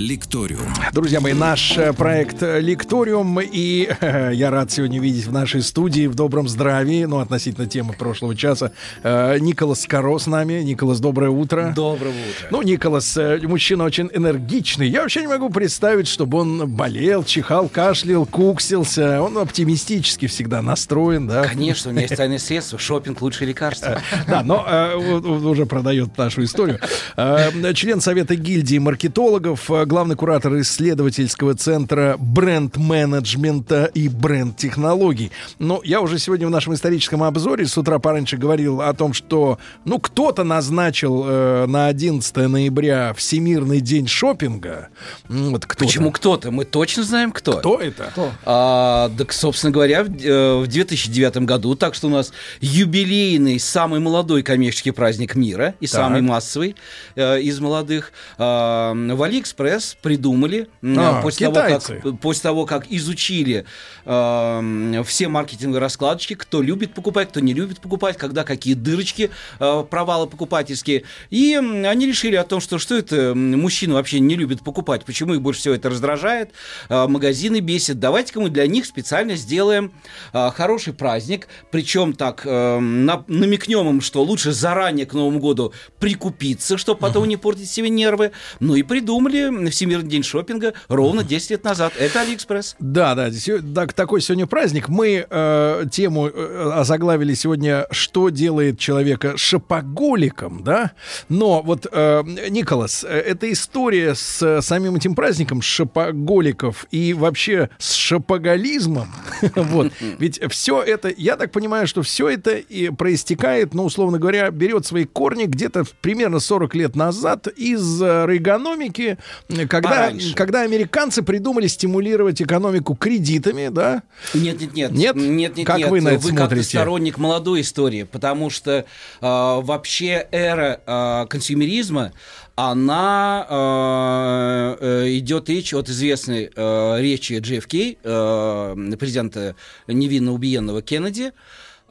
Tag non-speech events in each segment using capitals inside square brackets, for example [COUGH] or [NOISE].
Лекториум. Друзья мои, наш э, проект Лекториум, и э, я рад сегодня видеть в нашей студии в добром здравии, ну, относительно темы прошлого часа, э, Николас Каро с нами. Николас, доброе утро. Доброго утра. Ну, Николас, э, мужчина очень энергичный. Я вообще не могу представить, чтобы он болел, чихал, кашлял, куксился. Он оптимистически всегда настроен, да? Конечно, у меня есть тайное средство, шопинг лучшее лекарство. [LAUGHS] Да, но уже продает нашу историю. Член Совета гильдии маркетологов, главный куратор исследовательского центра бренд-менеджмента и бренд-технологий. Но я уже сегодня в нашем историческом обзоре с утра пораньше говорил о том, что ну кто-то назначил э, на 11 ноября Всемирный день шопинга. М, Вот кто Почему кто-то? Мы точно знаем, кто. Кто это? А, так, собственно говоря, в, э, в 2009 году, так что у нас юбилейный, самый молодой коммерческий праздник мира и Так. самый массовый э, из молодых, а, в Алиэкспресс придумали, м, А, после, того, как, после того, как изучили э, все маркетинговые раскладочки, кто любит покупать, кто не любит покупать, когда какие дырочки, э, провалы покупательские. И они решили о том, что что это мужчины вообще не любят покупать, почему их больше всего это раздражает, э, магазины бесит. Давайте-ка мы для них специально сделаем э, хороший праздник, причем так э, на- намекнем им, что лучше заранее к Новому году прикупиться, чтобы потом не портить себе нервы. Ну и придумали Всемирный день шопинга ровно 10 лет назад. Это Алиэкспресс. Да, да, так- такой сегодня праздник. Мы э, тему э, озаглавили сегодня, что делает человека шопоголиком, да? Но вот, э, Николас, э, эта история с э, самим этим праздником шопоголиков и вообще с шопоголизмом, [LAUGHS] вот, ведь все это, я так понимаю, что все это и проистекает, ну, условно говоря, берет свои корни где-то примерно 40 лет назад из э, рейгономики, э, когда, Пораньше. когда американцы придумали стимулировать экономику кредитами, да? Нет, нет, нет. Нет? Нет, нет, Как нет. вы на это как-то смотрите? сторонник молодой истории, потому что э, вообще эра э, консюмеризма, она э, э, идет речь от известной э, речи JFK, э, президента невинно убиенного Кеннеди. А,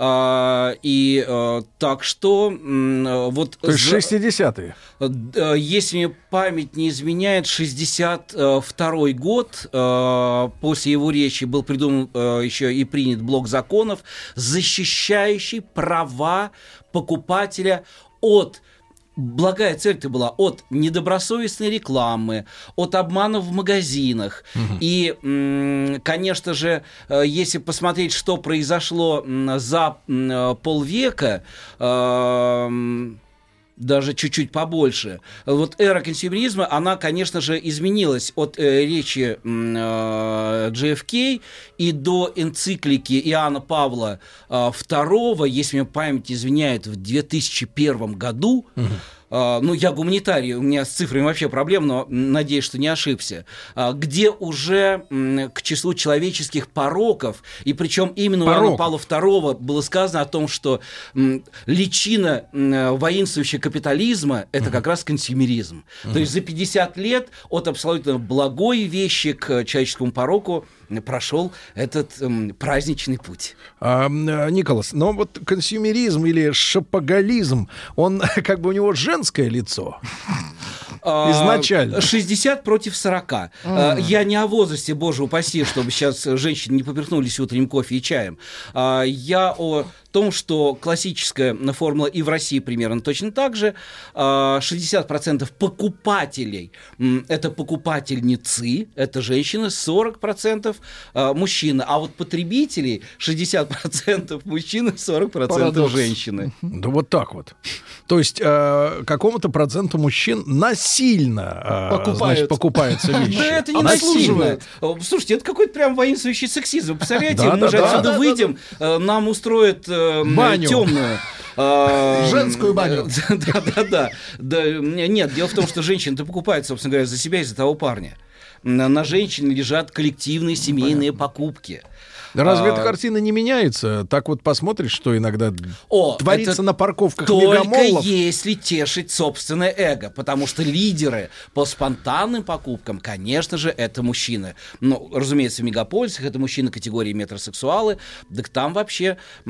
и э, так что э, вот То есть за- 60-е. Э, Если мне память не изменяет, 62 год э, после его речи был придуман э, еще и принят блок законов, защищающий права покупателя от Благая цель-то была от недобросовестной рекламы, от обманов в магазинах. И, м, конечно же, э, если посмотреть, что произошло за э, полвека, эм, даже чуть-чуть побольше. Вот эра консюмеризма, она, конечно же, изменилась от э, речи э, JFK и до энциклики Иоанна Павла э, если мне память изменяет, в 2001 году. э, ну, я гуманитарий, у меня с цифрами вообще проблем, но надеюсь, что не ошибся. а, где уже к числу человеческих пороков, и причем именно у Иоанна. Павла II было сказано о том, что личина воинствующего капитализма – это как раз консюмеризм. То есть за 50 лет от абсолютно благой вещи к человеческому пороку прошел этот м, праздничный путь. А, Николас, но вот консюмеризм или шопоголизм, он [LAUGHS] как бы у него женское лицо. А, Изначально. 60 против 40. А, Я не о возрасте, боже упаси, чтобы сейчас женщины не поперхнулись утренним кофе и чаем. А, Я о том, что классическая формула и в России примерно точно так же. А, 60% покупателей м, это покупательницы, это женщины, 40% а, мужчины. А вот потребителей 60% мужчины, 40% Парадокс. женщины. Да вот так вот. То есть э, какому-то проценту мужчин насильно э, Покупают. значит, покупаются вещи. Да это не Обслуживает. насильно. Э, Слушайте, это какой-то прям воинствующий сексизм. Вы Представляете, мы же да. отсюда Да, да, выйдем, э, нам устроят Баню. темную. э, Женскую баню. [LAUGHS] Да, да, да. Да, Нет, дело в том, что женщины-то покупают, собственно говоря, за себя и за того парня. На, на женщин лежат коллективные семейные покупки. Разве А, эта картина не меняется? Так вот посмотришь, что иногда О, творится это на парковках Только мегамоллов. если тешить собственное эго, потому что лидеры по спонтанным покупкам, конечно же, это мужчины. Ну, разумеется, в мегаполисах это мужчины категории метросексуалы, так там вообще э,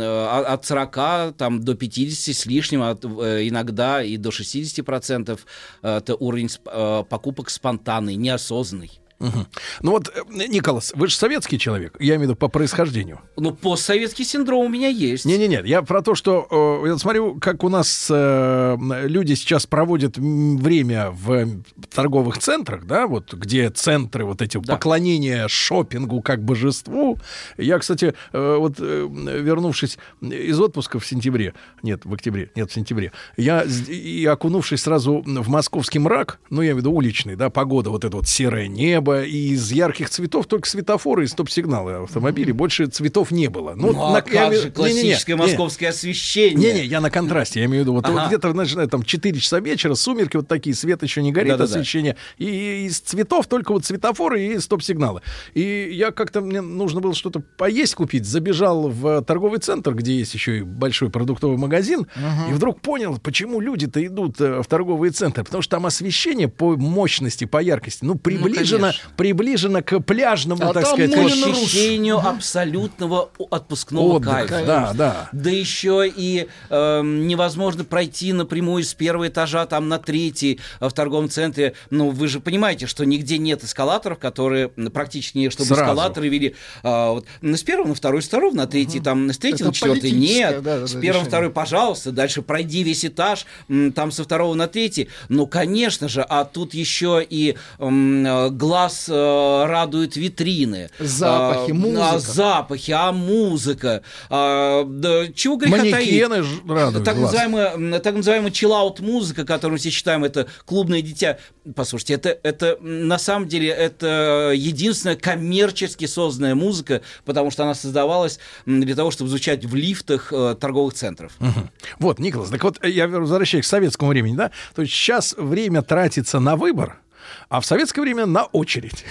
э, от 40 там, до 50 с лишним, от, э, иногда и до 60% это уровень сп- э, покупок спонтанный, неосознанный. Мгм. Ну вот, э, Николас, вы же советский человек, я имею в виду по происхождению. Ну, постсоветский синдром у меня есть. Не-не-не, я про то, что э, я смотрю, как у нас э, люди сейчас проводят время в торговых центрах, да, вот где центры вот эти Да. поклонения шопингу как божеству. Я, кстати, э, вот э, вернувшись из отпуска в сентябре, нет, в октябре, нет, в сентябре, я и окунувшись сразу в московский мрак, ну, я имею в виду уличный, да, погода, вот это вот серое небо, и из ярких цветов только светофоры и стоп-сигналы автомобилей, больше цветов не было. Ну, а на- я как имею- же классическое не. московское освещение? Не-не, я на контрасте, я имею в виду, вот, Ага. вот где-то, значит, там 4 часа вечера, сумерки вот такие, свет еще не горит, Да-да-да. освещение, и из цветов только вот светофоры и стоп-сигналы. И я как-то, мне нужно было что-то поесть купить, забежал в торговый центр, где есть еще и большой продуктовый магазин, и вдруг понял, почему люди-то идут э, в торговые центры, потому что там освещение по мощности, по яркости, ну, приближено, конечно. Приближено к пляжному, А так там сказать, ощущению абсолютного о- отпускного отдыха. кайфа. Да, да. Да еще и эм, невозможно пройти напрямую с первого этажа там на третий э, в торговом центре. Ну, вы же понимаете, что нигде нет эскалаторов, которые практически чтобы Сразу. эскалаторы вели а, вот, с первого на второй, с второго на третий, там с третьего на четвертый. Нет, да, да, с первого на второй, пожалуйста, дальше пройди весь этаж, там со второго на третий. Ну, конечно же, а тут еще и э, глаз э, радует витрины. Запахи, А, музыка. А, запахи, а музыка. А, да, чего греха таить? Манекены ж радуют так глаз. называемая, так называемая чиллаут музыка, которую мы все считаем, это клубное дитя. Послушайте, это, это на самом деле это единственная коммерчески созданная музыка, потому что она создавалась для того, чтобы звучать в лифтах э, торговых центров. Мгм. Вот, Николас, так вот э, я возвращаюсь к советскому времени, да? То есть сейчас время тратится на выбор, а в советское время на очередь.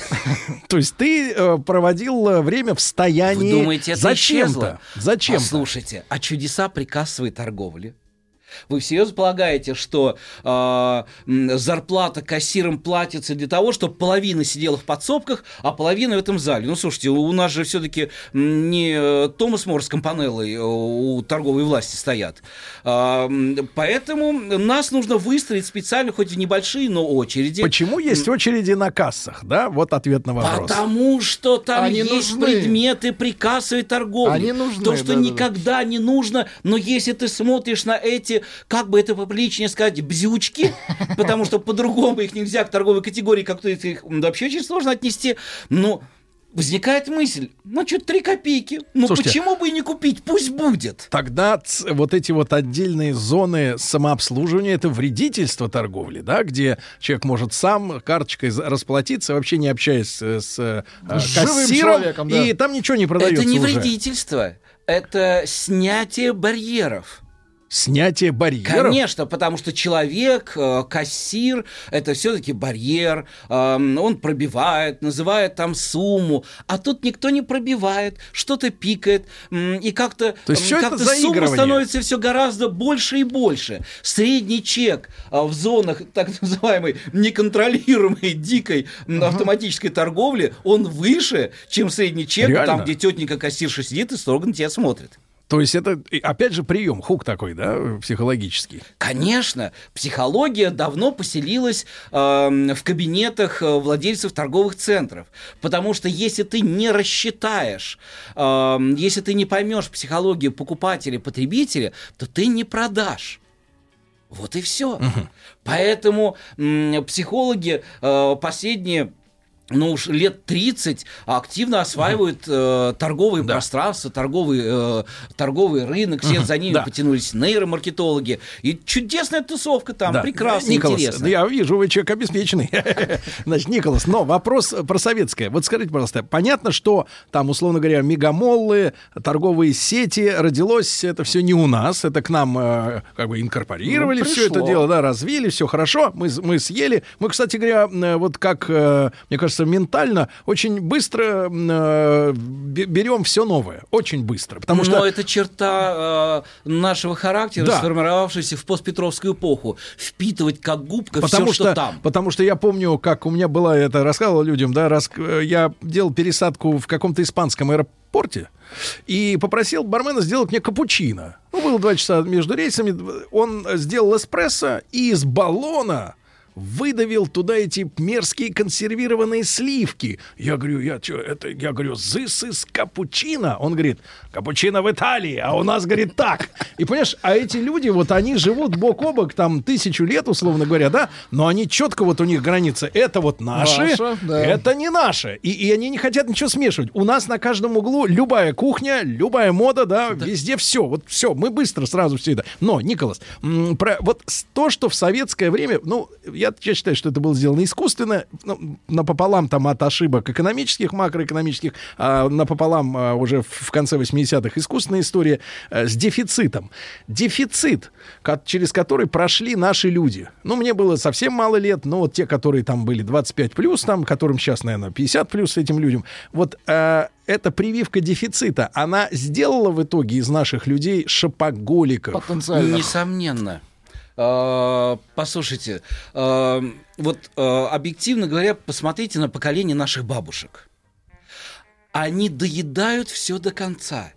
То есть ты э, проводил э, время в стоянии Вы думаете, это зачем-то. Зачем? Послушайте, а чудеса при кассовой торговле? Вы всерьез полагаете, что э, зарплата кассирам платится для того, чтобы половина сидела в подсобках, а половина в этом зале? Ну, слушайте, у нас же все-таки не э, Томас Мор с Компанеллой э, у торговой власти стоят. М, поэтому нас нужно выстроить специально, хоть в небольшие, но очереди. Почему есть очереди на кассах, да? Вот ответ на вопрос. Потому что там Они есть нужны. предметы при кассовой торговле. Они нужны, То, что да-да-да. никогда не нужно, но если ты смотришь на эти, как бы это поприличнее сказать, бзючки, [LAUGHS] потому что по-другому их нельзя к торговой категории, как-то их вообще очень сложно отнести, но возникает мысль, ну что, три копейки, ну Слушайте, почему бы и не купить, пусть будет. Тогда вот эти вот отдельные зоны самообслуживания это вредительство торговли, да, где человек может сам карточкой расплатиться, вообще не общаясь э, с э, С живым кассиром, человеком, да. и там ничего не продается это не уже. вредительство, это снятие барьеров. Снятие барьеров. Конечно, потому что человек, э, кассир, это все-таки барьер, эм, он пробивает, называет там сумму, а тут никто не пробивает, что-то пикает, и как-то, как-то сумма становится все гораздо больше и больше. Средний чек а, в зонах [LAUGHS] так называемой неконтролируемой дикой м, автоматической торговли, он выше, чем средний чек Реально? там, где тетенька кассирша сидит и строго на тебя смотрит. То есть это, опять же, прием, хук такой, да, психологический. Конечно, психология давно поселилась эм, в кабинетах э, владельцев торговых центров, потому что если ты не рассчитаешь, эм, если ты не поймешь психологию покупателя, потребителя, то ты не продашь. Вот и все. Поэтому м, психологи э, последние ну уж лет 30 активно осваивают э, торговые Да. пространства, торговый, э, торговый рынок, все за ними да. потянулись нейромаркетологи. И чудесная тусовка там, Да. прекрасно, Николас, интересно. да я вижу, вы человек обеспеченный. [LAUGHS] Значит, Николас, но вопрос про советское. Вот скажите, пожалуйста, понятно, что там, условно говоря, мегамоллы, торговые сети, родилось это все не у нас, это к нам э, как бы инкорпорировали Ну, все это дело, да, развили, все хорошо, мы, мы съели. Мы, кстати говоря, э, вот как, э, мне кажется, кажется, ментально очень быстро э, берем все новое. Очень быстро. Потому Но что... это черта э, нашего характера, Да. сформировавшаяся в постпетровскую эпоху. Впитывать как губка Потому все, что, что там. потому что я помню, как у меня была, это рассказывал людям, да, раз, э, я делал пересадку в каком-то испанском аэропорте и попросил бармена сделать мне капучино. Ну, было два часа между рейсами. Он сделал эспрессо и из баллона выдавил туда эти мерзкие консервированные сливки. Я говорю, я что, это, я говорю, this is капучино. Он говорит, капучино в Италии, а у нас, говорит, так. И понимаешь, а эти люди, вот они живут бок о бок, там, тысячу лет, условно говоря, да, но они четко, вот у них граница, это вот наши, Наше, да. это не наше. И, и они не хотят ничего смешивать. У нас на каждом углу любая кухня, любая мода, да, везде все. Вот все, мы быстро сразу все это. Но, Николас, про, вот то, что в советское время, ну, я, я считаю, что это было сделано искусственно, ну, напополам там от ошибок экономических, макроэкономических, а напополам а, уже в- конце 80-х искусственная история э, с дефицитом. Дефицит, ко- через который прошли наши люди. Ну, мне было совсем мало лет, но вот те, которые там были 25 плюс, там, которым сейчас, наверное, 50 плюс этим людям, вот э, эта прививка дефицита, она сделала в итоге из наших людей шопоголиков. Потенциально. Несомненно. Э, Послушайте, э, вот э, объективно говоря, посмотрите на поколение наших бабушек. Они доедают все до конца.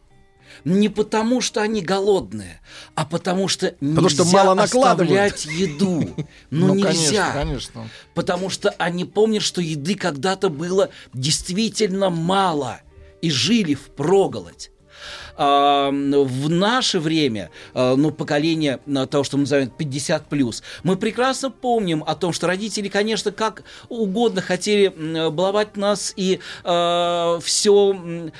Не потому, что они голодные, а потому что Потому что нельзя мало накладывают. оставлять еду. [LAUGHS] Ну, нельзя. конечно, конечно. Потому что они помнят, что еды когда-то было действительно мало. И жили в проголодь. А, в наше время, а, ну, поколение а, того, что мы называем 50 плюс, мы прекрасно помним о том, что родители, конечно, как угодно хотели баловать нас, и все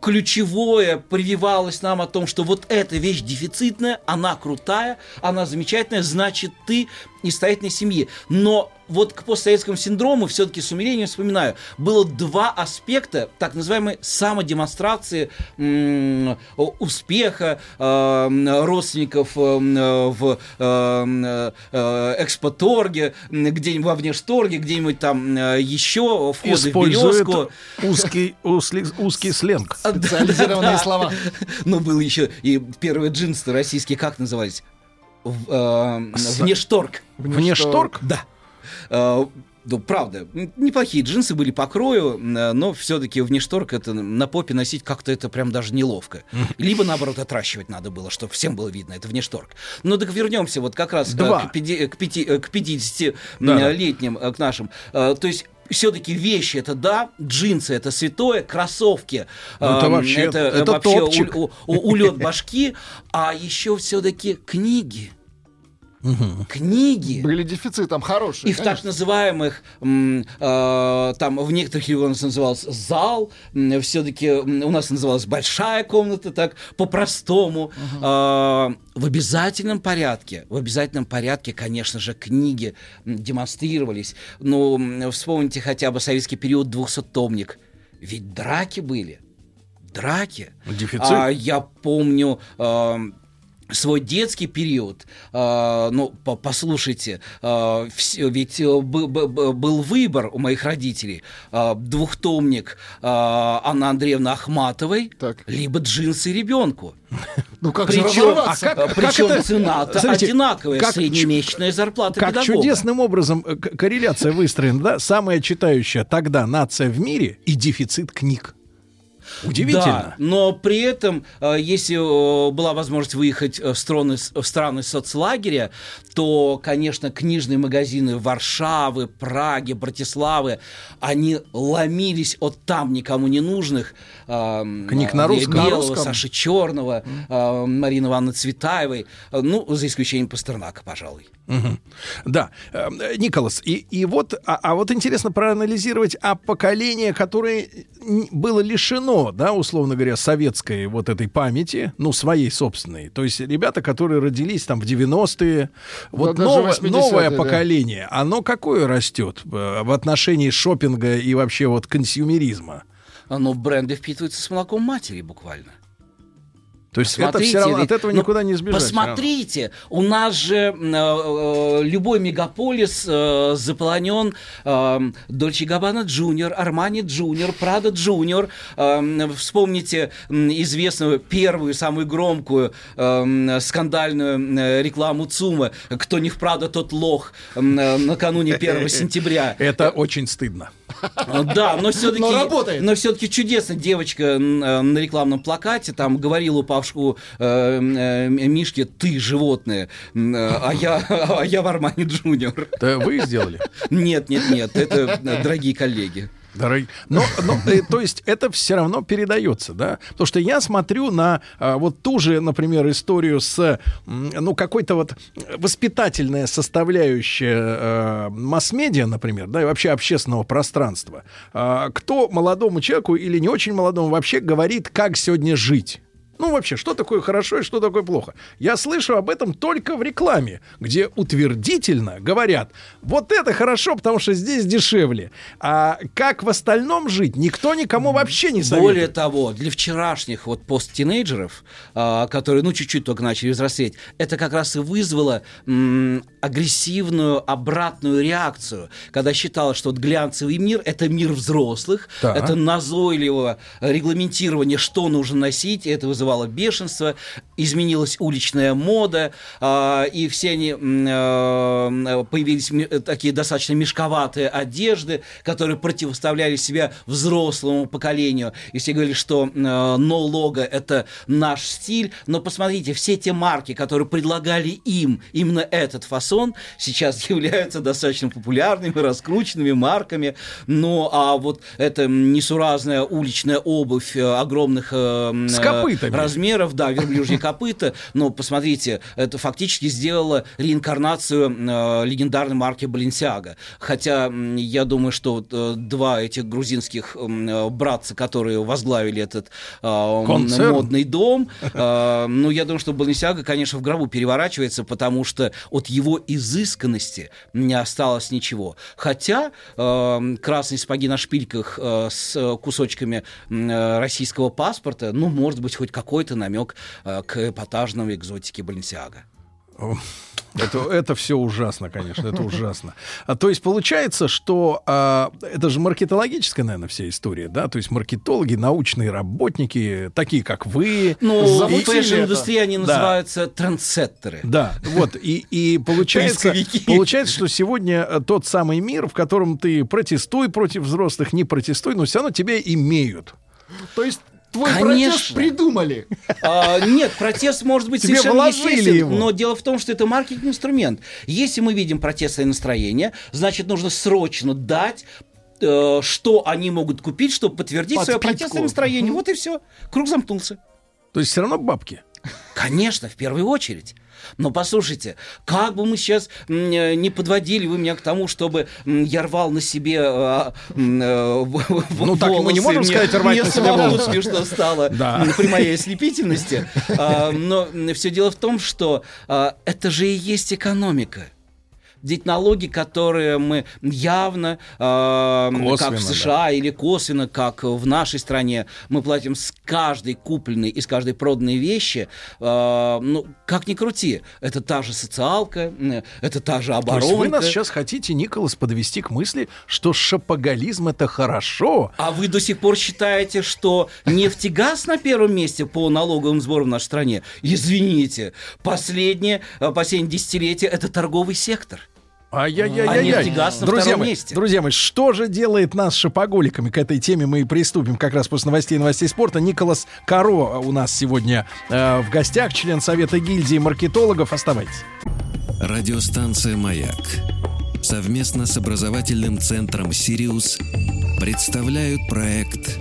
ключевое прививалось нам о том, что вот эта вещь дефицитная, она крутая, она замечательная, значит, ты из состоятельной семьи. Но вот к постсоветскому синдрому все-таки с умилением вспоминаю, было два аспекта так называемой самодемонстрации м, успеха э, родственников э, в э, э, экспоторге, где-нибудь во внешторге, где-нибудь там э, еще входы в Использует березку. узкий, узкий, узкий сленг. Специализированные слова. Ну, был еще и первые джинсы российские, как назывались? В, э, внешторг. Внешторг? Да. Э, Ну, правда, неплохие джинсы были по крою, э, но все-таки внешторг это на попе носить как-то это прям даже неловко. [LAUGHS] Либо, наоборот, отращивать надо было, чтобы всем было видно, это внешторг. Ну, так вернемся вот как раз э, Два. к, к, э, к 50 Да, да. летним э, к нашим. То есть все-таки вещи это да, джинсы это святое, кроссовки Ну, это эм, вообще- это, это вообще топчик. у- у- улет башки, а еще все-таки книги. Книги. Были дефицитом хорошие. И в так называемых, э, там в некоторых регионах назывался зал, все-таки у нас называлась большая комната, так по-простому. Э, в обязательном порядке, в обязательном порядке, конечно же, книги демонстрировались. Ну, м, вспомните хотя бы советский период 200-томник. Ведь драки были. Драки. Дефицит. А, я помню э, свой детский период. Э, ну, по- послушайте, э, вс- ведь э, бы- бы- бы- был выбор у моих родителей. Э, двухтомник э, Анны Андреевны Ахматовой, Так. либо джинсы ребенку. [LAUGHS] Ну как же Причем, разорваться? а как- причем это- цена-то Смотрите, одинаковая, как среднемесячная зарплата Как педагога. чудесным образом э, корреляция выстроена, да? Самая читающая тогда нация в мире и дефицит книг. Удивительно. Да, но при этом, э, если э, была возможность выехать э, в страны, в страны соцлагеря, то, конечно, книжные магазины Варшавы, Праги, Братиславы, они ломились от там никому не нужных. э, Книг на русском. Белого, На русском. Саши Черного, э, Марины Ивановны Цветаевой, ну, за исключением Пастернака, пожалуй. Мгм. Да, Николас, и, и вот, а, а вот интересно проанализировать, а поколение, которое было лишено, да, условно говоря, советской вот этой памяти, ну, своей собственной, то есть ребята, которые родились там в 90-е, вот новое, 80-е, новое да. поколение, оно какое растет э, в отношении шопинга и вообще вот консюмеризма? Но бренды впитываются с молоком матери буквально. То есть это Смотрите, все равно, от этого ну, никуда не равно. Посмотрите, у нас же э, э, любой мегаполис э, заполонен э, Dolce Gabbana Junior, Armani Junior, Prada Junior. Э, вспомните известную первую, самую громкую э, скандальную рекламу ЦУМа «Кто не в Прада, тот лох» э, накануне 1 сентября. [LAUGHS] Это очень стыдно. А, Да, но все-таки... Но работает. Но все-таки чудесно. Девочка э, на рекламном плакате там говорила упавшему э, э, Мишке, ты животное, э, а я, [LAUGHS] а я в Армане Джуниор. Это вы сделали? Нет, нет, нет, это дорогие коллеги. Дорогие. Но, но, э, то есть это все равно передается, да? Потому что я смотрю на а, вот ту же, например, историю с, ну, какой-то вот воспитательная составляющая э, масс-медиа, например, да, и вообще общественного пространства. А, кто молодому человеку или не очень молодому вообще говорит, как сегодня жить? Ну, вообще, что такое хорошо и что такое плохо? Я слышу об этом только в рекламе, где утвердительно говорят, вот это хорошо, потому что здесь дешевле. А как в остальном жить, никто никому вообще не советует. Более того, для вчерашних вот посттинейджеров, а, которые, ну, чуть-чуть только начали взрослеть, это как раз и вызвало м, агрессивную обратную реакцию, когда считалось, что вот глянцевый мир — это мир взрослых, Так. это назойливое регламентирование, что нужно носить, и это вызывало бешенство, изменилась уличная мода, а, и все они э, появились ми- такие достаточно мешковатые одежды, которые противоставляли себя взрослому поколению. И все говорили, что э, no logo это наш стиль, но посмотрите, все те марки, которые предлагали им именно этот фасон, сейчас [LAUGHS] являются достаточно популярными, раскрученными марками. Ну, а вот эта несуразная уличная обувь э, огромных э, С э, копытами. Размеров, да, верблюжье [LAUGHS] копыта, но посмотрите, это фактически сделало реинкарнацию э, легендарной марки Balenciaga. Хотя я думаю, что э, два этих грузинских э, братца, которые возглавили этот э, Концерн. модный дом, [LAUGHS] э, ну, я думаю, что Balenciaga, конечно, в гробу переворачивается, потому что от его изысканности не осталось ничего. Хотя э, красные сапоги на шпильках э, с э, кусочками э, российского паспорта, ну, может быть, хоть какой-то намек э, к эпатажной экзотике Balenciaga. Это, это все ужасно, конечно, это ужасно. А, то есть получается, что а, это же маркетологическая, наверное, вся история, да? То есть маркетологи, научные работники, такие как вы. Ну, в фэшн-индустрии они Да. называются трендсеттеры. Да, вот, и, и получается, Поисковики. получается, что сегодня э, тот самый мир, в котором ты протестуй против взрослых, не протестуй, но все равно тебя имеют. То есть твой Конечно. протест придумали. А, нет, протест может быть Тебе совершенно вложили естествен, его. но дело в том, что это маркетинг-инструмент. Если мы видим протестное настроение, значит, нужно срочно дать э, что они могут купить, чтобы подтвердить свое Подпитку. протестное настроение. Вот и все. Круг замкнулся. То есть все равно бабки. Конечно, в первую очередь. Но послушайте, как бы мы сейчас э, не подводили вы меня к тому, чтобы я рвал на себе э, э, Ну, так мы не можем мне- сказать, рвать мне на себе волосы. смешно стало Да. при моей ослепительности. [LAUGHS] А, Но все дело в том, что а, это же и есть экономика. Ведь налоги, которые мы явно, э, как Косвенно, в США или косвенно, как в нашей стране, мы платим с каждой купленной и с каждой проданной вещи, э, ну, как ни крути, это та же социалка, это та же То оборонка. есть вы нас сейчас хотите, Николас, подвести к мысли, что шапоголизм это хорошо, А вы до сих пор считаете, что нефть и газ на первом месте по налоговым сборам в нашей стране? Извините, последнее, э, последнее десятилетие это торговый сектор. А Ай-яй-яй-яй. нефть и газ на друзья мои, месте. Друзья мои, что же делает нас шопоголиками? К этой теме мы и приступим как раз после новостей и новостей спорта. Николас Каро у нас сегодня э, в гостях, член Совета гильдии маркетологов. Оставайтесь. Радиостанция «Маяк» совместно с образовательным центром «Сириус» представляют проект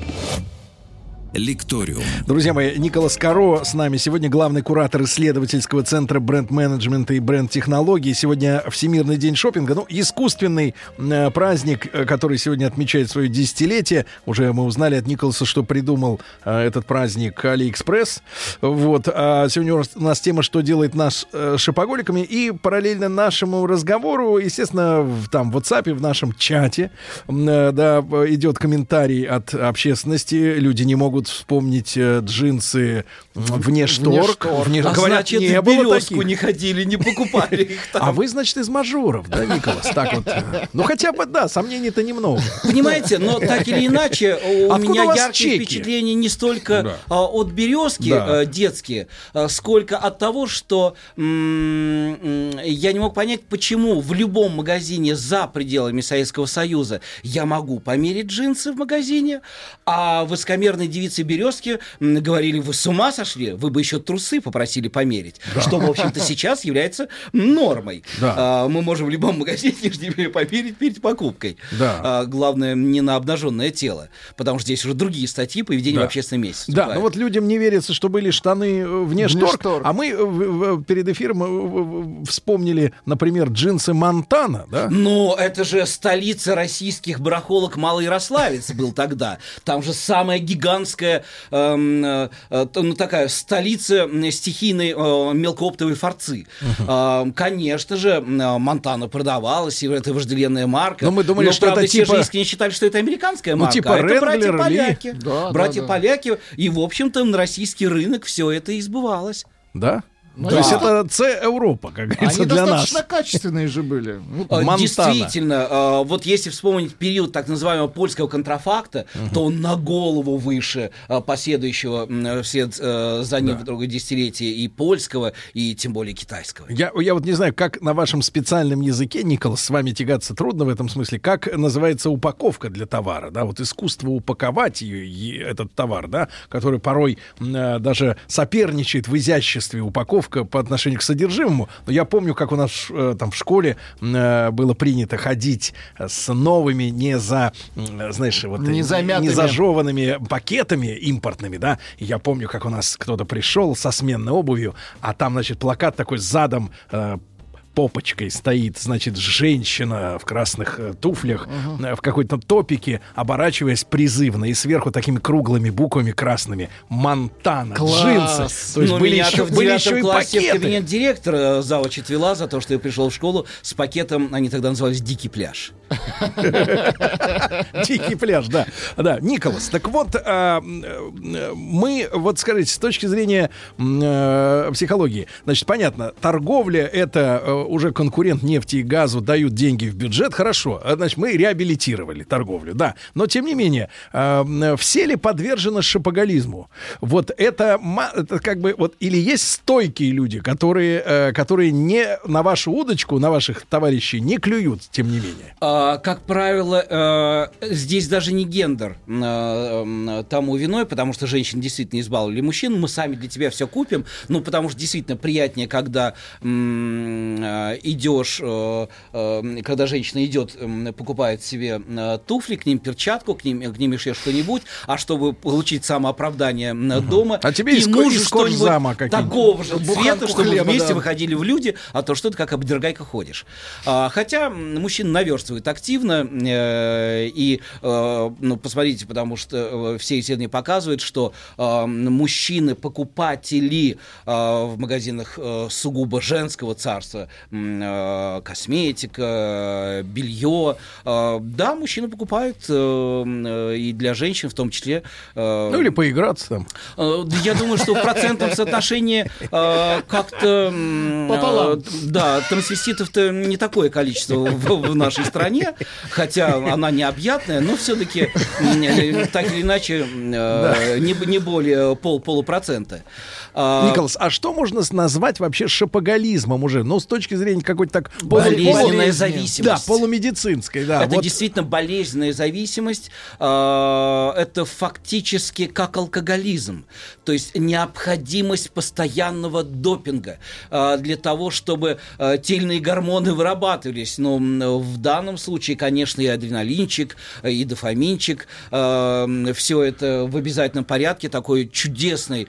«Лекториум». Друзья мои, Николас Каро с нами сегодня главный куратор исследовательского центра бренд-менеджмента и бренд-технологий. Сегодня Всемирный день шопинга. Ну, искусственный э, праздник, э, который сегодня отмечает свое десятилетие. Уже мы узнали от Николаса, что придумал э, этот праздник Алиэкспресс. Вот. А сегодня у нас- тема, что делает нас э, шопоголиками. И параллельно нашему разговору, естественно, в, там в WhatsApp, в нашем чате, э, да, идет комментарий от общественности. Люди не могут могут вспомнить э, джинсы вне штор. Вне штор. Вне- А говорят, значит, не в было «Березку» таких. не ходили, не покупали их [LAUGHS] там. А вы, значит, из мажоров, да, Николас? Так вот. э, Ну, хотя бы, да, сомнений-то немного. Понимаете, но так или иначе, у Откуда меня у яркие чеки? впечатления не столько Да. а, от березки Да. а, детские, а, сколько от того, что м, м, я не мог понять, почему в любом магазине за пределами Советского Союза я могу померить джинсы в магазине, а высокомерные девицы березки говорили, вы с ума сошли, вы бы еще трусы попросили померить, что, в общем-то, сейчас является нормой. Да. А, Мы можем в любом магазине [LAUGHS] теперь померить перед покупкой. Да. А, главное, не на обнаженное тело, потому что здесь уже другие статьи поведения Да. в общественном месте. Да, ну вступают. вот людям не верится, что были штаны э, вне, Вне штор, штор. а мы э, в- в- перед эфиром э, вспомнили, например, джинсы Монтана, да? Но это же столица российских барахолок Малоярославец был тогда. Там же самая гигантская, эм, э, э, ну такая столица стихийной э, мелкооптовой форцы. Эм, конечно же, э, Монтана продавалась, и это вожделенная марка. Но мы думали, что правда, это все типа- же искренне считали, что это американская Ну, марка. типа а это братья-поляки. Да, да, братья-поляки. И, в общем-то, на российский рынок все это и сбывалось. Да? Ну, То да. есть это С Европа, как говорится, Они для нас. достаточно качественные же были. Монтана. Действительно, а, вот если вспомнить период так называемого польского контрафакта, то он на голову выше а, последующего м, вслед э, за ним в другое десятилетие и польского, и тем более китайского. Я, я вот не знаю, как на вашем специальном языке, Николас, с вами тягаться трудно в этом смысле, как называется упаковка для товара, да, вот искусство упаковать ее, этот товар, да, который порой э, даже соперничает в изяществе упаковка по отношению к содержимому. Но я помню, как у нас э, там в школе э, было принято ходить э, с новыми, не за, знаешь, вот Не замятыми. не зажеванными пакетами импортными, да. И я помню, как у нас кто-то пришел со сменной обувью, а там, значит, плакат такой задом попочкой стоит, значит, женщина в красных э, туфлях, э, в какой-то топике, оборачиваясь призывно, и сверху такими круглыми буквами красными «Монтана», Класс! джинсы. То есть Ну, были еще, в были еще и классе в пакеты. кабинет директора завуч отвела за то, что я пришел в школу с пакетом, они тогда назывались «Дикий пляж». [LAUGHS] Дикий пляж, да. Да, Николас, так вот, а, э, мы, вот скажите, с точки зрения психологии, значит, понятно, торговля — это уже конкурент нефти и газу, дают деньги в бюджет, хорошо, А, значит, мы реабилитировали торговлю, да, но, тем не менее, все ли подвержены шапоголизму? Вот это, это как бы, вот, или есть стойкие люди, которые, э, которые не на вашу удочку, на ваших товарищей не клюют, тем не менее? А, как правило, э, здесь даже не гендер э, тому виной, потому что женщин действительно избаловали мужчин. Мы сами для тебя все купим. Ну, потому что действительно приятнее, когда м, идешь, э, э, когда женщина идет, покупает себе э, туфли, к ним перчатку, к ним, к ним еще что-нибудь, а чтобы получить самооправдание м, дома, А тебе и из мужу из что-нибудь такого же цвета, чтобы хлеба, вместе да. выходили в люди, а то что ты как обдергайка ходишь. А, хотя м, мужчины наверстывают активно, э, и, э, ну, посмотрите, потому что э, все исследования показывают, что э, мужчины-покупатели э, в магазинах э, сугубо женского царства, э, косметика, э, белье, э, да, мужчины покупают, э, и для женщин в том числе. Ну, или поиграться там. Я думаю, что в процентном соотношении как-то... Пополам. Да, трансвеститов-то не такое количество в, нашей стране, хотя она необъятная, но все-таки так или иначе не, более пол, полупроцента. А, Николас, а что можно с- назвать вообще шапоголизмом уже? Ну, с точки зрения какой-то так... полу- Болезненная полу- зависимость. Да, полумедицинской, да. это вот. действительно болезненная зависимость. а, Это фактически как алкоголизм. То есть необходимость постоянного допинга а, для того, чтобы а, те или иные гормоны вырабатывались. Но в данном случае, конечно, и адреналинчик, и дофаминчик. Все это в обязательном порядке. Такой чудесный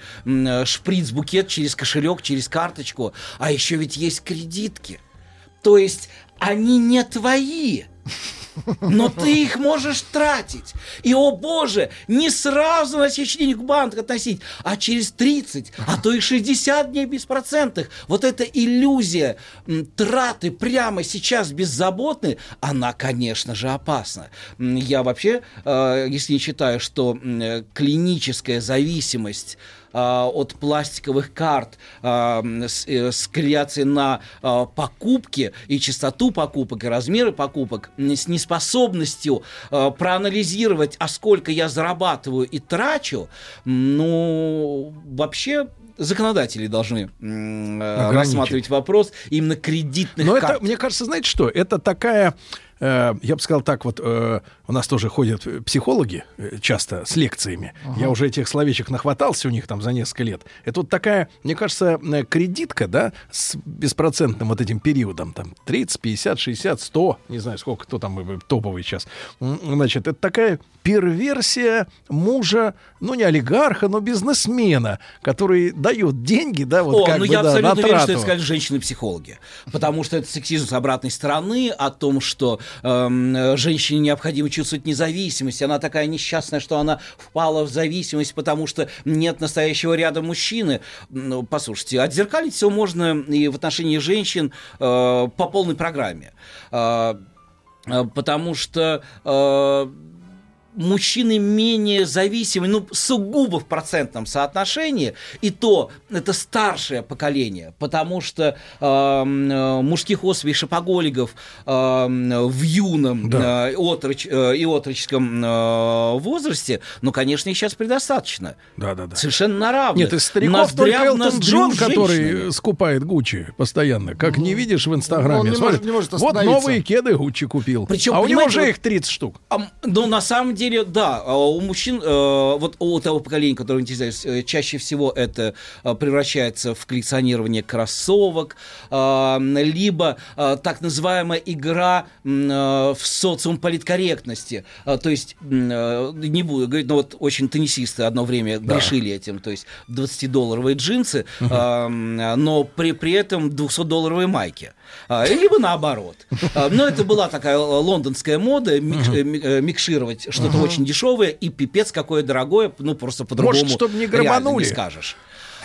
шприц-букет через кошелек, через карточку. А еще ведь есть кредитки. То есть они не твои. Но ты их можешь тратить. И, о боже, не сразу на в банк относить, а через 30, а то и 60 дней беспроцентных. Вот эта иллюзия траты прямо сейчас беззаботны, она, конечно же, опасна. Я вообще, э, если не считаю, что э, клиническая зависимость от пластиковых карт а, с, э, с корреляцией на а, покупки и частоту покупок, и размеры покупок, с неспособностью а, проанализировать, а сколько я зарабатываю и трачу, ну, вообще законодатели должны э, рассматривать вопрос именно кредитных Но карт. это, мне кажется, знаете что? Это такая, э, я бы сказал так, вот э, у нас тоже ходят э, психологи э, часто с лекциями. Я уже этих словечек нахватался у них там за несколько лет. Это вот такая, мне кажется, э, кредитка, да, с беспроцентным вот этим периодом, там 30, 50, 60, 100, не знаю, сколько кто там топовый сейчас. Значит, это такая перверсия мужа, ну не олигарха, но бизнесмена, который дает деньги, да, вот О, как ну бы, я да, абсолютно уверен, что это сказали женщины-психологи. Потому что это сексизм с обратной стороны, о том, что э, женщине необходимо чувствовать независимость. Она такая несчастная, что она впала в зависимость, потому что нет настоящего ряда мужчины. Ну, послушайте, отзеркалить все можно и в отношении женщин э, по полной программе. Э, э, потому что э, мужчины менее зависимы, ну, сугубо в процентном соотношении, и то это старшее поколение, потому что э, м, э, мужских особей шопоголиков э, м, в юном Да. э, отроч- э, и отроческом э, возрасте, ну, конечно, их сейчас предостаточно. Да, да, да. Совершенно на равных. Нет, из стариков Ноздря только Элтон Джон, с который женщинами. э, скупает Гуччи постоянно. Как не видишь в Он Инстаграме. не Смотри, может- не может вот новые кеды Гуччи купил. Причем, а у него уже их 30 штук. А, Ну, на самом деле, да, а у мужчин, э, вот у того поколения, которое интересует, э, чаще всего это э, превращается в коллекционирование кроссовок, либо так называемая игра в социум политкорректности. То есть, не буду говорить, но вот очень теннисисты одно время грешили этим, то есть 20-долларовые джинсы, м, но при, при этом 200-долларовые майки. Либо наоборот. Но это была такая лондонская мода микш- э, что-то очень дешевое и пипец какое дорогое, ну просто по-другому. Может, чтоб не грабанули? не скажешь.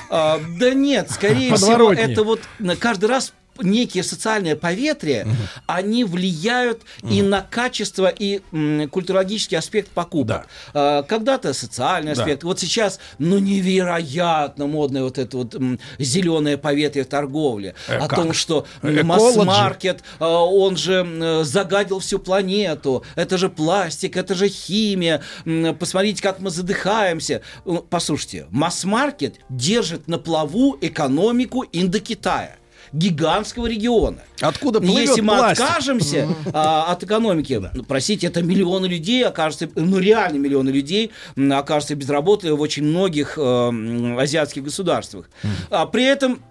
А, да нет, скорее [LAUGHS] всего, это вот каждый раз некие социальные поветрия, они влияют и на качество, и м, культурологический аспект покупок. А, Когда-то социальный Да. аспект. Вот сейчас, ну, невероятно модное вот это вот зеленое поветрие в торговле. Э, о как? том, что м, Эколоджи. масс-маркет, а, он же м, загадил всю планету. Это же пластик, это же химия. М, Посмотрите, как мы задыхаемся. Ну, Послушайте, масс-маркет держит на плаву экономику Индокитая гигантского региона. Откуда плывет Если мы пластик? откажемся а, от экономики, ну, простите, это миллионы людей окажутся, ну реально миллионы людей м, окажутся без работы в очень многих э, азиатских государствах. А при этом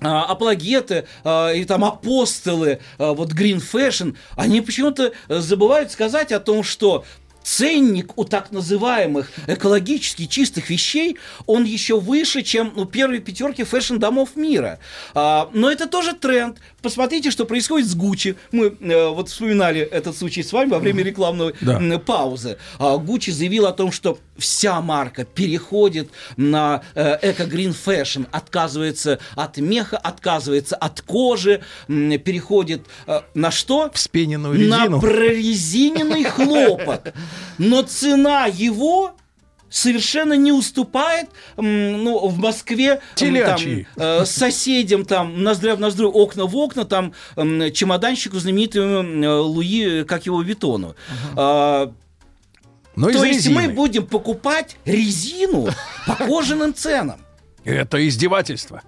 а, апологеты а, и там апостолы а, вот Green Fashion, они почему-то э, забывают сказать о том, что ценник у так называемых экологически чистых вещей, он еще выше, чем ну, первые пятерки fashion-домов мира. А, но это тоже тренд. Посмотрите, что происходит с Гуччи. Мы э, вот вспоминали этот случай с вами во время рекламной Да. паузы. А, Гуччи заявил о том, что вся марка переходит на э, эко- green fashion, отказывается от меха, отказывается от кожи, переходит э, на что? Вспененную резину. На прорезиненный хлопок. [LAUGHS] Но цена его совершенно не уступает ну, в Москве м, Телячьей. там, э, соседям там ноздря в ноздрю, окна в окна, там м, чемоданщику знаменитому э, Луи, как его, Витону. А, Но то есть резины. мы будем покупать резину по кожаным ценам. Это издевательство.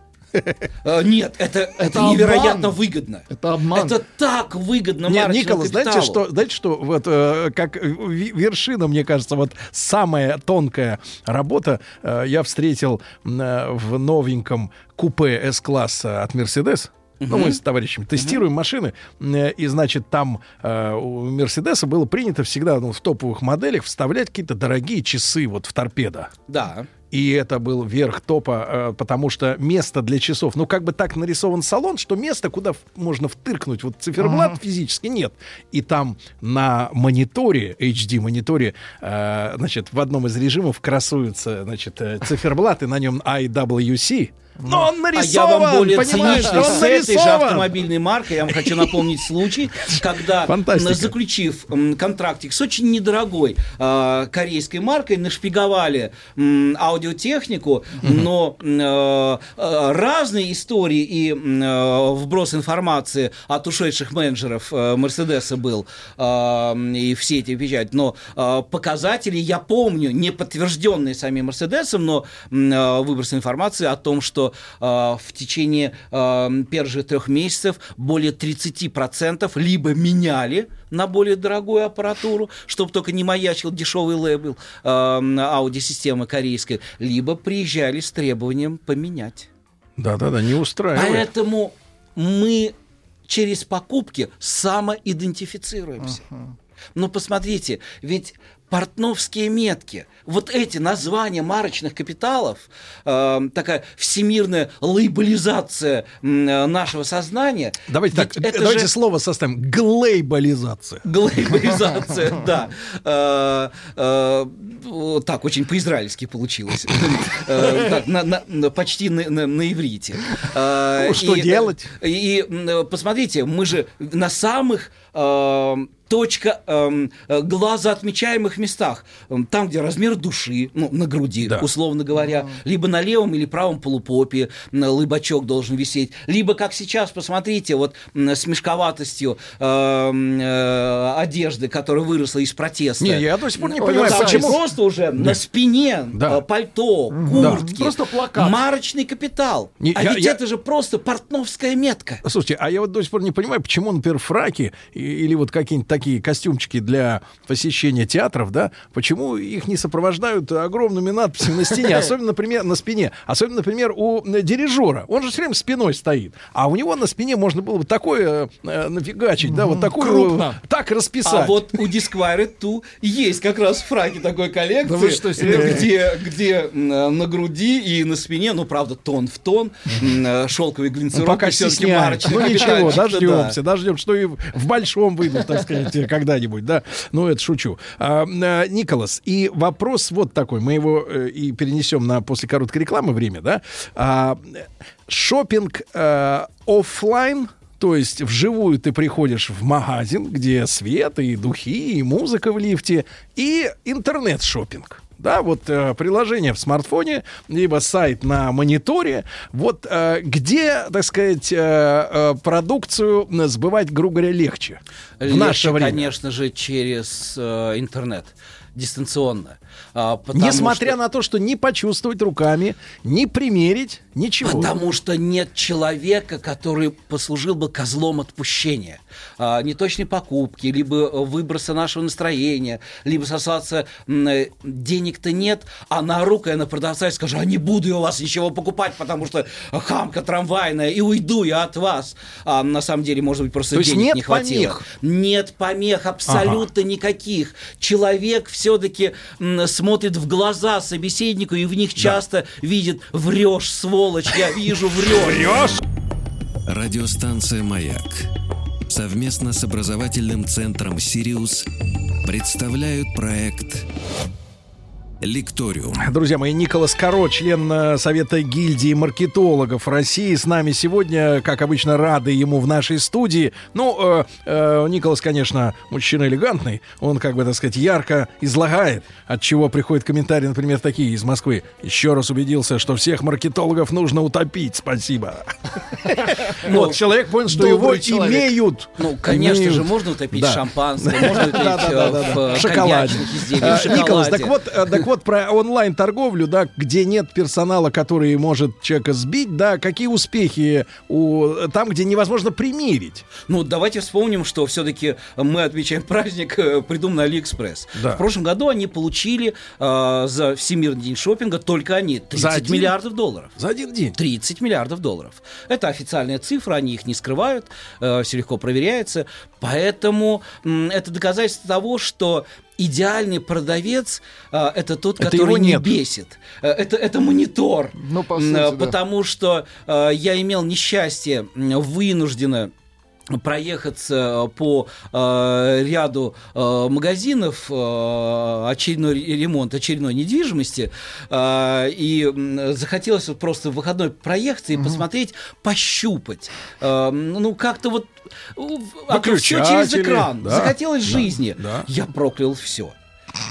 Э, Нет, это, это, Это невероятно обман. выгодно. Это обман. Это так выгодно Нет, Николас, знаете что, знаете что, вот э, как э, вершина, мне кажется, вот самая тонкая работа э, я встретил э, в новеньком купе С-класса от Мерседес. Ну, мы с товарищем тестируем машины, э, и, значит, там э, у Мерседеса было принято всегда ну, в топовых моделях вставлять какие-то дорогие часы вот в торпедо. Да. И это был верх топа, э, потому что место для часов, ну как бы так нарисован салон, что место, куда можно втыркнуть вот циферблат физически нет. И там на мониторе, HD-мониторе, э, значит, в одном из режимов красуются, значит, э, циферблаты, на нем IWC, но он А я нарисован, вам более он С этой же нарисован. автомобильной маркой я вам хочу напомнить случай, когда, Фантастика. заключив контрактик с очень недорогой э, корейской маркой, нашпиговали м, аудиотехнику, но э, э, разные истории и э, вброс информации от ушедших менеджеров э, Мерседеса был, э, и все эти печать, но э, показатели, я помню, не подтвержденные самим Мерседесом, но э, выброс информации о том, что э, в течение э, первых же трех месяцев более 30% либо меняли на более дорогую аппаратуру, чтобы только не маячил дешевый лейбл э, аудиосистемы корейской, либо приезжали с требованием поменять. Да-да-да, не устраивает. Поэтому мы через покупки самоидентифицируемся. Но посмотрите, ведь портновские метки, вот эти названия марочных капиталов, э, такая всемирная лейбализация э, нашего сознания. Давайте так, это давайте же слово составим. Глейбализация. Глобализация, [LAUGHS] да. Э, э, Так, очень по-израильски получилось. [LAUGHS] Э, так, на- на- на- Почти на- иврите. Э, Ну, что и, э, делать? И посмотрите, мы же на самых э, точка эм, э, глаза отмечаемых местах, Эм, там, где размер души, ну, на груди, Да. условно говоря, либо на левом или правом полупопе м, лыбачок должен висеть, либо, как сейчас, посмотрите, вот м, с мешковатостью эм, э, одежды, которая выросла из протеста. Не, я до сих пор не Ну, понимаю, там почему- просто уже на спине Да. э, пальто, куртки, Просто плакат. марочный капитал. Не, а я- ведь я- это же просто портновская метка. Слушайте, а я вот до сих пор не понимаю, почему, например, фраки или вот какие-нибудь такие костюмчики для посещения театров, да, почему их не сопровождают огромными надписями на стене, [LAUGHS] особенно, например, на спине, особенно, например, у э, дирижера. Он же все время спиной стоит, а у него на спине можно было бы такое э, нафигачить, да, вот такую, крупно. так расписать. А вот у Disquire 2 есть как раз фраки такой коллекции, Да вы что, э, где, где на груди и на спине, ну, правда, тон в тон, э, шелковый Ну, глинцировка, пока все-таки стесняет. марочный Ну ничего, капитальчик, да. дождемся, дождемся, что и в в большом выйдут, так сказать, [LAUGHS] когда-нибудь, да. Ну, это шучу. А, а, Николас, и вопрос вот такой, мы его э, и перенесем на после короткой рекламы время, да. А, шопинг э, оффлайн, то есть вживую ты приходишь в магазин, где свет и духи, и музыка в лифте, и интернет-шопинг. Да, вот э, приложение в смартфоне, либо сайт на мониторе, вот э, где, так сказать, э, э, продукцию сбывать, грубо говоря, легче в Легче, наше время. конечно же, через э, интернет, дистанционно. А, Несмотря что- на то, что не почувствовать руками, не примерить, ничего. Потому что нет человека, который послужил бы козлом отпущения. А, неточной покупки, либо э, выброса нашего настроения, либо сослаться э, денег-то нет, а на руку я на продавца и скажу, а не буду я у вас ничего покупать, потому что хамка трамвайная, и уйду я от вас. А на самом деле, может быть, просто То денег нет не хватило. помех? Нет помех абсолютно никаких. Человек все-таки смотрит в глаза собеседнику и в них часто видит «врешь, сволочь, я вижу, врешь». Радиостанция «Маяк» совместно с образовательным центром «Сириус» представляют проект «Лекториум». Друзья мои, Николас Каро, член э, Совета гильдии маркетологов России, с нами сегодня, как обычно, рады ему в нашей студии. Ну, э, э, Николас, конечно, мужчина элегантный, он, как бы, так сказать, ярко излагает, от чего приходят комментарии, например, такие из Москвы. Еще раз убедился, что всех маркетологов нужно утопить, спасибо. [LAUGHS] Вот, человек понял, что его добрый человек. имеют. Ну, конечно же, можно утопить шампанском, можно [LAUGHS] утопить э, в шоколаде. коньячных изделиях. Николас, так вот, э, так вот про онлайн-торговлю, да, где нет персонала, который может человека сбить, да, какие успехи у, там, где невозможно примерить. Ну, давайте вспомним, что все-таки мы отмечаем праздник, э, придуманный Алиэкспресс. Да. В прошлом году они получили э, за Всемирный день шопинга только они 30 За один? миллиардов долларов. За один день. 30 миллиардов долларов. Это официальная цифра, они их не скрывают, все легко проверяется. Поэтому м, это доказательство того, что идеальный продавец э, это тот, который не Это нет. бесит. Э, Это, это монитор. Ну, по сути, э, да. Потому что э, я имел несчастье вынужденно проехаться по э, ряду э, магазинов э, очередной ремонт очередной недвижимости э, и захотелось вот просто в выходной проехаться и посмотреть пощупать. Э, ну как-то вот все через экран да, захотелось да, жизни. да. я проклял все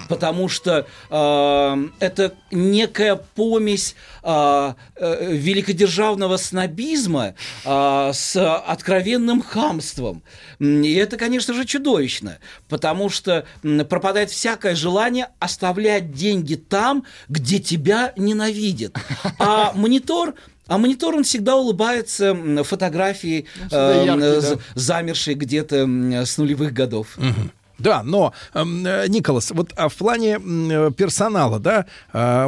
Потому что э, это некая помесь э, э, великодержавного снобизма э, с откровенным хамством. И это, конечно же, чудовищно, потому что пропадает всякое желание оставлять деньги там, где тебя ненавидят. А монитор а монитор, он всегда улыбается фотографии, э, яркий, да. з- замершей где-то с нулевых годов. Да, но, эм, э, Николас, вот а в плане э, персонала, да, э,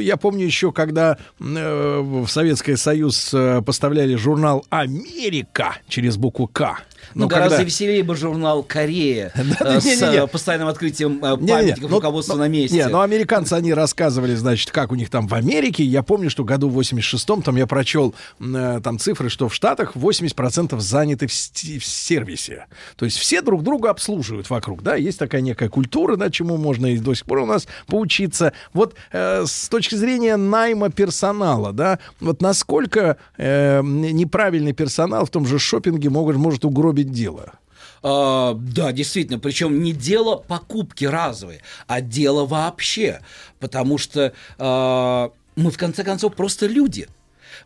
я помню еще, когда э, в Советский Союз э, поставляли журнал «Америка» через букву «К». Ну, Ну, гораздо когда- веселее бы журнал «Корея» [LAUGHS] э, с э, постоянным открытием э, памятников ну, руководства ну, на месте. Не, ну американцы, они рассказывали, значит, как у них там в Америке. Я помню, что году в 86-м, там я прочел там цифры, что в Штатах 80% заняты в, в сервисе. То есть все друг друга обслуживают вокруг, да, есть такая некая культура, да, чему можно и до сих пор у нас поучиться. Вот э, с точки зрения найма персонала, да, вот насколько э, неправильный персонал в том же шопинге может, может угробить дело? А, да, действительно, причем не дело покупки разовой, а дело вообще, потому что а, мы в конце концов просто люди.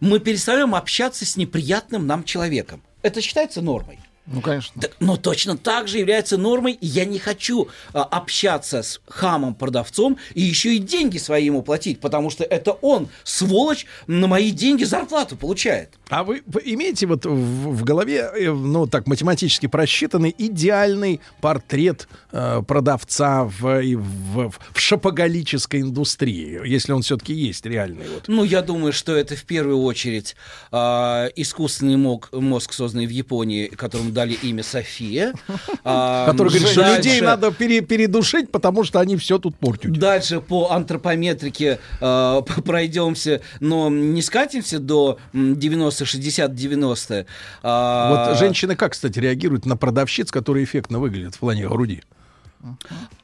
Мы перестаем общаться с неприятным нам человеком. Это считается нормой. Ну, конечно. Так, но точно так же является нормой, и я не хочу а, общаться с хамом-продавцом и еще и деньги свои ему платить, потому что это он, сволочь, на мои деньги зарплату получает. А вы, вы имеете вот в, в голове, э, ну так математически просчитанный идеальный портрет э, продавца в, в, в шопоголической индустрии, если он все-таки есть реальный вот. Ну, я думаю, что это в первую очередь а, искусственный мог- мозг, созданный в Японии, которому дали имя София. [LAUGHS] А, Который говорит, что людей надо пере- передушить, потому что они все тут портят. Дальше по антропометрике э, пройдемся, но не скатимся до м, 90, 60, 90. А, Вот женщины как, кстати, реагируют на продавщиц, которые эффектно выглядят в плане груди?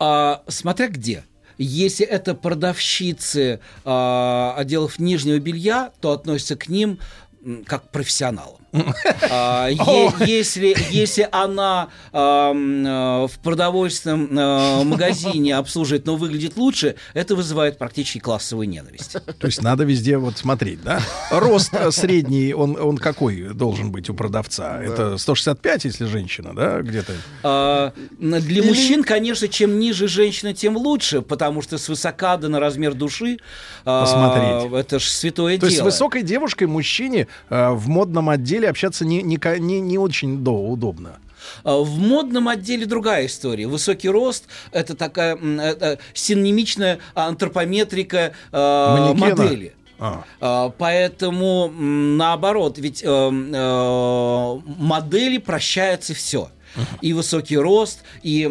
А, смотря где. Если это продавщицы а, отделов нижнего белья, то относятся к ним как к профессионалам. А, е- [LAUGHS] если, если она а, э, в продовольственном э, магазине обслуживает, но выглядит лучше, это вызывает практически классовую ненависть. То есть надо везде вот смотреть, да? Рост э, средний, он, он какой должен быть у продавца? Это 165, если женщина, да, где-то? А, Для мужчин, конечно, чем ниже женщина, тем лучше, потому что с высока да на размер души а, Посмотреть. это ж святое То дело. есть с высокой девушкой мужчине в модном отделе общаться не, не, не, не очень до, удобно. А, В модном отделе другая история. Высокий рост – это такая это синонимичная антропометрика э, Манекена? модели. А. А, Поэтому, наоборот, ведь э, э, модели прощается все. И высокий рост, и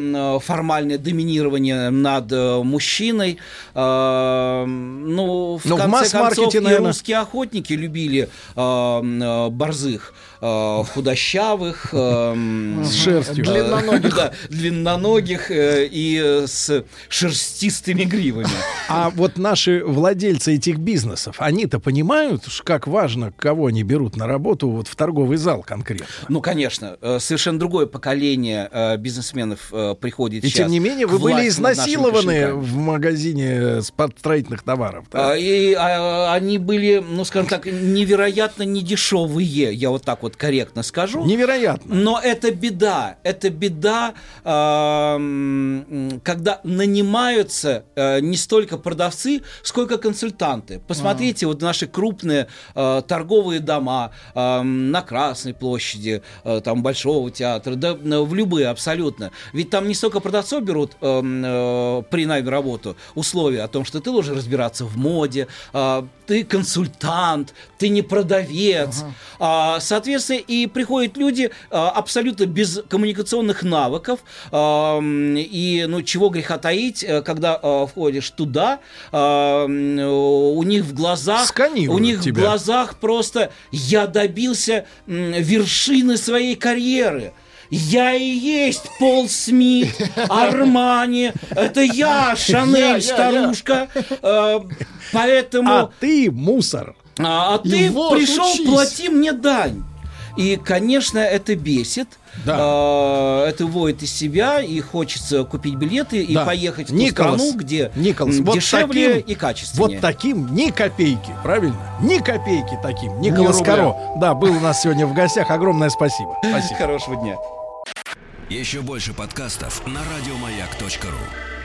формальное доминирование над э, мужчиной. Э, Ну, в Ну, в конце масс-маркете, концов, и наверно. русские охотники любили м, э, борзых, э, худощавых, э, С шерстью. длинноногих, да, длинноногих э, и с шерстистыми гривами. А вот наши владельцы этих бизнесов, они-то понимают, как важно, кого они берут на работу вот в торговый зал конкретно. Ну, конечно, совершенно другое поколение бизнесменов приходит И сейчас тем не менее, вы были изнасилованы в магазине строительных товаров. да? А, И а, они были, ну, скажем так, невероятно недешевые, я вот так вот корректно скажу. Невероятно. Но это беда. Это беда, а, м, когда нанимаются а, не столько продавцы, сколько консультанты. Посмотрите, вот наши крупные а, торговые дома а, м, на Красной площади, а, там Большого театра, да в любые абсолютно. Ведь там не столько продавцов берут э, э, при найме работу условия о том, что ты должен разбираться в моде, э, ты консультант, ты не продавец. Ага. А, соответственно, и приходят люди а, абсолютно без коммуникационных навыков. И, ну, чего греха таить, э, когда а, входишь туда, а, у них в глазах... Сканируют у них тебя. в глазах просто «я добился вершины своей карьеры». Я и есть Пол Смит, [LAUGHS] Армани, это я, [LAUGHS] Шанель, старушка. Э, поэтому... А ты мусор. А, а ты вот, пришел, учись. плати мне дань. И, конечно, это бесит. Да. А, это воет из себя, и хочется купить билеты и Да. поехать в ту Николас, страну, где Николас, вот дешевле таким- и качественнее. Вот таким ни копейки, правильно? Ни копейки таким. Николас рубля. Каро, да, был у нас сегодня в гостях. Огромное спасибо. Спасибо. Хорошего дня. Еще больше подкастов на радиомаяк.ру.